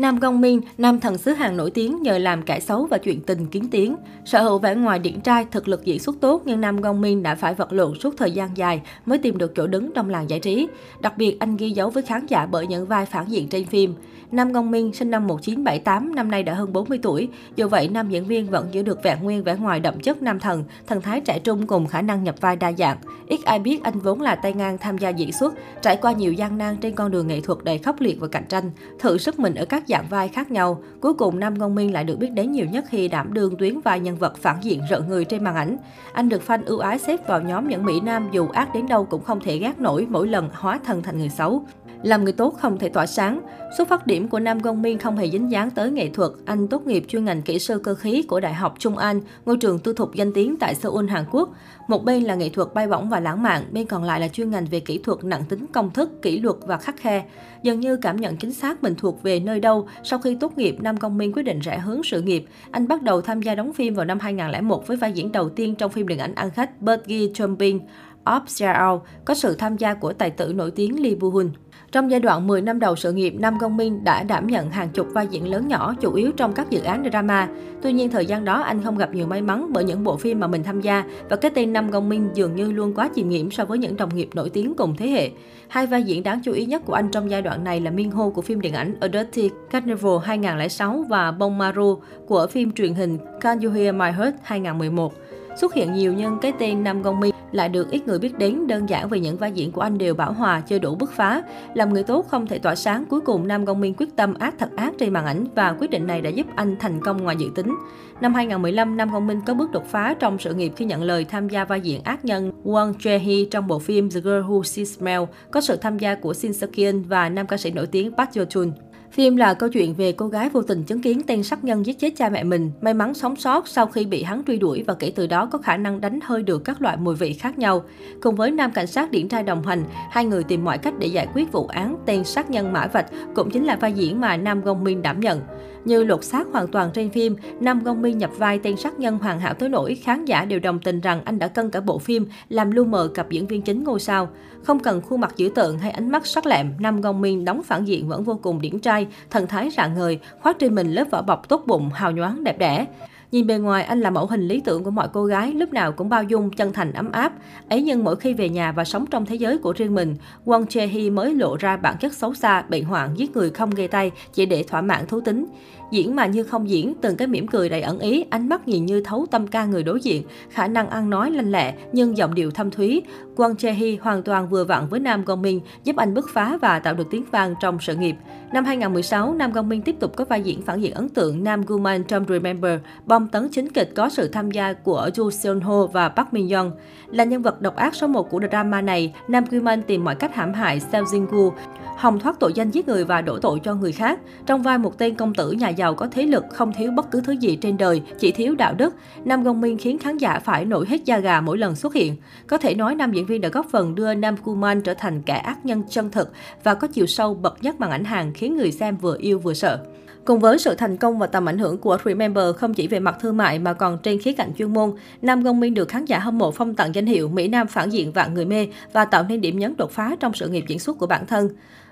Nam Gong Min, nam thần xứ Hàn nổi tiếng nhờ làm kẻ xấu và chuyện tình kiến tiếng. Sở hữu vẻ ngoài điển trai, thực lực diễn xuất tốt nhưng Nam Gong Min đã phải vật lộn suốt thời gian dài mới tìm được chỗ đứng trong làng giải trí. Đặc biệt anh ghi dấu với khán giả bởi những vai phản diện trên phim. Nam Gong Min sinh năm 1978, năm nay đã hơn 40 tuổi. Dù vậy, nam diễn viên vẫn giữ được vẹn nguyên vẻ ngoài đậm chất nam thần, thần thái trẻ trung cùng khả năng nhập vai đa dạng. Ít ai biết anh vốn là tay ngang tham gia diễn xuất, trải qua nhiều gian nan trên con đường nghệ thuật đầy khốc liệt và cạnh tranh, thử sức mình ở các dạng vai khác nhau. Cuối cùng, Nam Ngôn Minh lại được biết đến nhiều nhất khi đảm đương tuyến vai nhân vật phản diện rợn người trên màn ảnh. Anh được fan ưu ái xếp vào nhóm những Mỹ Nam dù ác đến đâu cũng không thể gác nổi mỗi lần hóa thân thành người xấu. Làm người tốt không thể tỏa sáng. Xuất phát điểm của Nam Gong Min không hề dính dáng tới nghệ thuật. Anh tốt nghiệp chuyên ngành kỹ sư cơ khí của Đại học Trung An, ngôi trường tư thục danh tiếng tại Seoul, Hàn Quốc. Một bên là nghệ thuật bay bổng và lãng mạn, bên còn lại là chuyên ngành về kỹ thuật nặng tính công thức, kỷ luật và khắc khe. Dường như cảm nhận chính xác mình thuộc về nơi đâu, sau khi tốt nghiệp, Nam Công Minh quyết định rẽ hướng sự nghiệp. Anh bắt đầu tham gia đóng phim vào năm 2001 với vai diễn đầu tiên trong phim điện ảnh ăn khách Birdy Jumping of Zero, có sự tham gia của tài tử nổi tiếng Lee Boo Hun. Trong giai đoạn 10 năm đầu sự nghiệp, Nam Gong Min đã đảm nhận hàng chục vai diễn lớn nhỏ, chủ yếu trong các dự án drama. Tuy nhiên, thời gian đó anh không gặp nhiều may mắn bởi những bộ phim mà mình tham gia và cái tên Nam Gong Min dường như luôn quá chìm nghiệm so với những đồng nghiệp nổi tiếng cùng thế hệ. Hai vai diễn đáng chú ý nhất của anh trong giai đoạn này là Min Ho của phim điện ảnh A Dirty Carnival 2006 và Bong Maru của phim truyền hình Can You Hear My Heart 2011. Xuất hiện nhiều nhân cái tên Nam Gong Mi lại được ít người biết đến đơn giản vì những vai diễn của anh đều bảo hòa, chưa đủ bứt phá. Làm người tốt không thể tỏa sáng, cuối cùng Nam Gong minh quyết tâm ác thật ác trên màn ảnh và quyết định này đã giúp anh thành công ngoài dự tính. Năm 2015, Nam Gong minh có bước đột phá trong sự nghiệp khi nhận lời tham gia vai diễn ác nhân Won Jae-hee trong bộ phim The Girl Who Sees Smell, có sự tham gia của Shin Seok Kyun và nam ca sĩ nổi tiếng Park Yo-chun. Phim là câu chuyện về cô gái vô tình chứng kiến tên sát nhân giết chết cha mẹ mình, may mắn sống sót sau khi bị hắn truy đuổi và kể từ đó có khả năng đánh hơi được các loại mùi vị khác nhau. Cùng với nam cảnh sát điển trai đồng hành, hai người tìm mọi cách để giải quyết vụ án tên sát nhân Mã Vạch cũng chính là vai diễn mà Nam Gong Min đảm nhận. Như lột xác hoàn toàn trên phim, Nam Gong Mi nhập vai tên sát nhân hoàn hảo tới nỗi khán giả đều đồng tình rằng anh đã cân cả bộ phim làm lu mờ cặp diễn viên chính ngôi sao. Không cần khuôn mặt dữ tợn hay ánh mắt sắc lẹm, Nam Gong Mi đóng phản diện vẫn vô cùng điển trai, thần thái rạng ngời, khoác trên mình lớp vỏ bọc tốt bụng, hào nhoáng đẹp đẽ. Nhìn bề ngoài, anh là mẫu hình lý tưởng của mọi cô gái, lúc nào cũng bao dung, chân thành, ấm áp. Ấy nhưng mỗi khi về nhà và sống trong thế giới của riêng mình, Won Jae-hee mới lộ ra bản chất xấu xa, bệnh hoạn, giết người không gây tay, chỉ để thỏa mãn thú tính. Diễn mà như không diễn, từng cái mỉm cười đầy ẩn ý, ánh mắt nhìn như thấu tâm ca người đối diện, khả năng ăn nói lanh lẹ nhưng giọng điệu thâm thúy. Won Jae-hee hoàn toàn vừa vặn với Nam Gong Min, giúp anh bứt phá và tạo được tiếng vang trong sự nghiệp. Năm 2016, Nam Gong Min tiếp tục có vai diễn phản diện ấn tượng Nam Guman trong Remember, bom tấn chính kịch có sự tham gia của Ju Seon Ho và Park Min Young. Là nhân vật độc ác số 1 của drama này, Nam Guman tìm mọi cách hãm hại Seo Jin Gu, hòng thoát tội danh giết người và đổ tội cho người khác. Trong vai một tên công tử nhà giàu có thế lực, không thiếu bất cứ thứ gì trên đời, chỉ thiếu đạo đức, Nam Gong Min khiến khán giả phải nổi hết da gà mỗi lần xuất hiện. Có thể nói nam diễn viên đã góp phần đưa Nam Kuman trở thành kẻ ác nhân chân thực và có chiều sâu bậc nhất màn ảnh hàng khiến người xem vừa yêu vừa sợ. Cùng với sự thành công và tầm ảnh hưởng của Remember không chỉ về mặt thương mại mà còn trên khía cạnh chuyên môn, Nam Gong Minh được khán giả hâm mộ phong tặng danh hiệu Mỹ Nam phản diện vạn người mê và tạo nên điểm nhấn đột phá trong sự nghiệp diễn xuất của bản thân.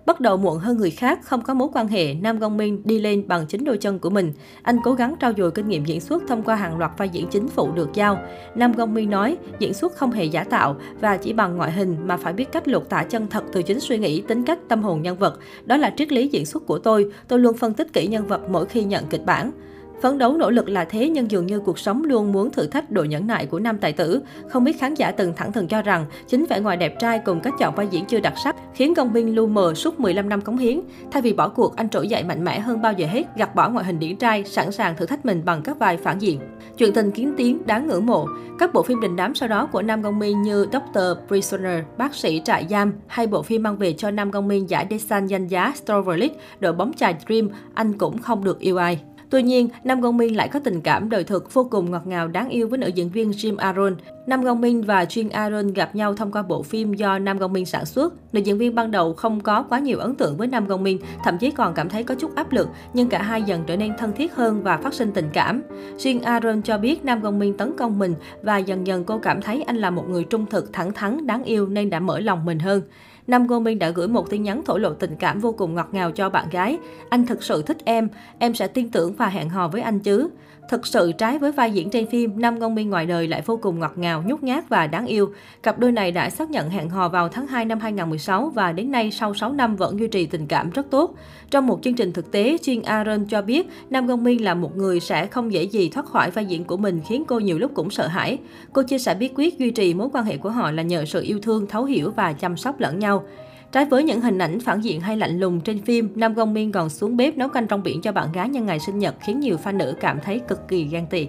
Bắt đầu muộn hơn người khác, không có mối quan hệ, Nam Gong Minh đi lên bằng chính đôi chân của mình. Anh cố gắng trao dồi kinh nghiệm diễn xuất thông qua hàng loạt vai diễn chính phụ được giao. Nam Gong Minh nói, diễn xuất không hề giả tạo và chỉ bằng ngoại hình mà phải biết cách lột tả chân thật từ chính suy nghĩ, tính cách, tâm hồn nhân vật. Đó là triết lý diễn xuất của tôi. Tôi luôn phân tích kỹ nhân vật mỗi khi nhận kịch bản. Phấn đấu nỗ lực là thế nhưng dường như cuộc sống luôn muốn thử thách độ nhẫn nại của nam tài tử. Không biết khán giả từng thẳng thừng cho rằng chính vẻ ngoài đẹp trai cùng cách chọn vai diễn chưa đặc sắc khiến công Minh lu mờ suốt 15 năm cống hiến. Thay vì bỏ cuộc, anh trỗi dậy mạnh mẽ hơn bao giờ hết, gạt bỏ ngoại hình điển trai, sẵn sàng thử thách mình bằng các vai phản diện. Chuyện tình kiến tiếng đáng ngưỡng mộ. Các bộ phim đình đám sau đó của Nam Gong Min như Doctor Prisoner, Bác sĩ trại giam hay bộ phim mang về cho Nam Gong Min giải Desan danh giá Strover League, đội bóng chài Dream, anh cũng không được yêu ai. Tuy nhiên, Nam Gong Min lại có tình cảm đời thực vô cùng ngọt ngào đáng yêu với nữ diễn viên Jim Aaron. Nam Gong Min và Jim Aaron gặp nhau thông qua bộ phim do Nam Gong Min sản xuất. Nữ diễn viên ban đầu không có quá nhiều ấn tượng với Nam Gong Min, thậm chí còn cảm thấy có chút áp lực, nhưng cả hai dần trở nên thân thiết hơn và phát sinh tình cảm. Jim Aaron cho biết Nam Gong Min tấn công mình và dần dần cô cảm thấy anh là một người trung thực, thẳng thắn, đáng yêu nên đã mở lòng mình hơn. Nam Go Min đã gửi một tin nhắn thổ lộ tình cảm vô cùng ngọt ngào cho bạn gái. Anh thực sự thích em, em sẽ tin tưởng và hẹn hò với anh chứ. Thực sự trái với vai diễn trên phim, Nam Ngông minh ngoài đời lại vô cùng ngọt ngào, nhút nhát và đáng yêu. Cặp đôi này đã xác nhận hẹn hò vào tháng 2 năm 2016 và đến nay sau 6 năm vẫn duy trì tình cảm rất tốt. Trong một chương trình thực tế, Jin Aaron cho biết Nam Ngân Minh là một người sẽ không dễ gì thoát khỏi vai diễn của mình khiến cô nhiều lúc cũng sợ hãi. Cô chia sẻ bí quyết duy trì mối quan hệ của họ là nhờ sự yêu thương, thấu hiểu và chăm sóc lẫn nhau. Trái với những hình ảnh phản diện hay lạnh lùng trên phim, Nam Gong Min còn xuống bếp nấu canh trong biển cho bạn gái nhân ngày sinh nhật khiến nhiều fan nữ cảm thấy cực kỳ ghen tị.